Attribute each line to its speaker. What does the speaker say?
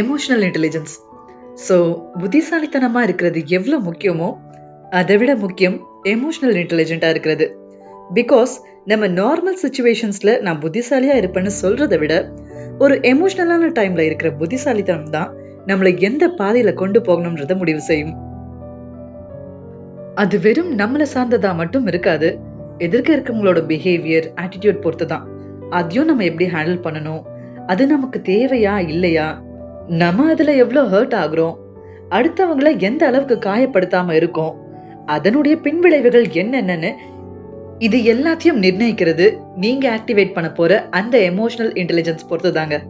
Speaker 1: Emotional intelligence so புத்திசாலித்தனமா இருக்கிறது எவ்வளோ முக்கியமோ அதை விட முக்கியம் எமோஷனல் இன்டெலிஜென்ட்டா இருக்கிறது. பிகாஸ் நம்ம நார்மல் சுச்சுவேஷன்ஸ்ல நான் புத்திசாலியா இருப்பேன்னு சொல்றதை விட ஒரு எமோஷ்னலான டைம்ல இருக்கிற புத்திசாலித்தனம் தான் நம்மளை எந்த பாதையில கொண்டு போகணும்ன்றத முடிவு செய்யும். அது வெறும் நம்மளை சார்ந்ததா மட்டும் இருக்காது எதிர்க்க இருக்கவங்களோட பிஹேவியர் ஆட்டிடியூட் பொறுத்து தான் அதையும் நம்ம எப்படி ஹேண்டில் பண்ணணும்? அது நமக்கு தேவையா இல்லையா? நம்ம அதுல எவ்வளோ ஹர்ட் ஆகுறோம்? அடுத்தவங்கள எந்த அளவுக்கு காயப்படுத்தாம இருக்கோம்? அதனுடைய பின்விளைவுகள் என்னென்னன்னு இது எல்லாத்தையும் நிர்ணயிக்கிறது. நீங்க ஆக்டிவேட் பண்ண போற அந்த எமோஷனல் இன்டெலிஜென்ஸ் பொறுத்து தாங்க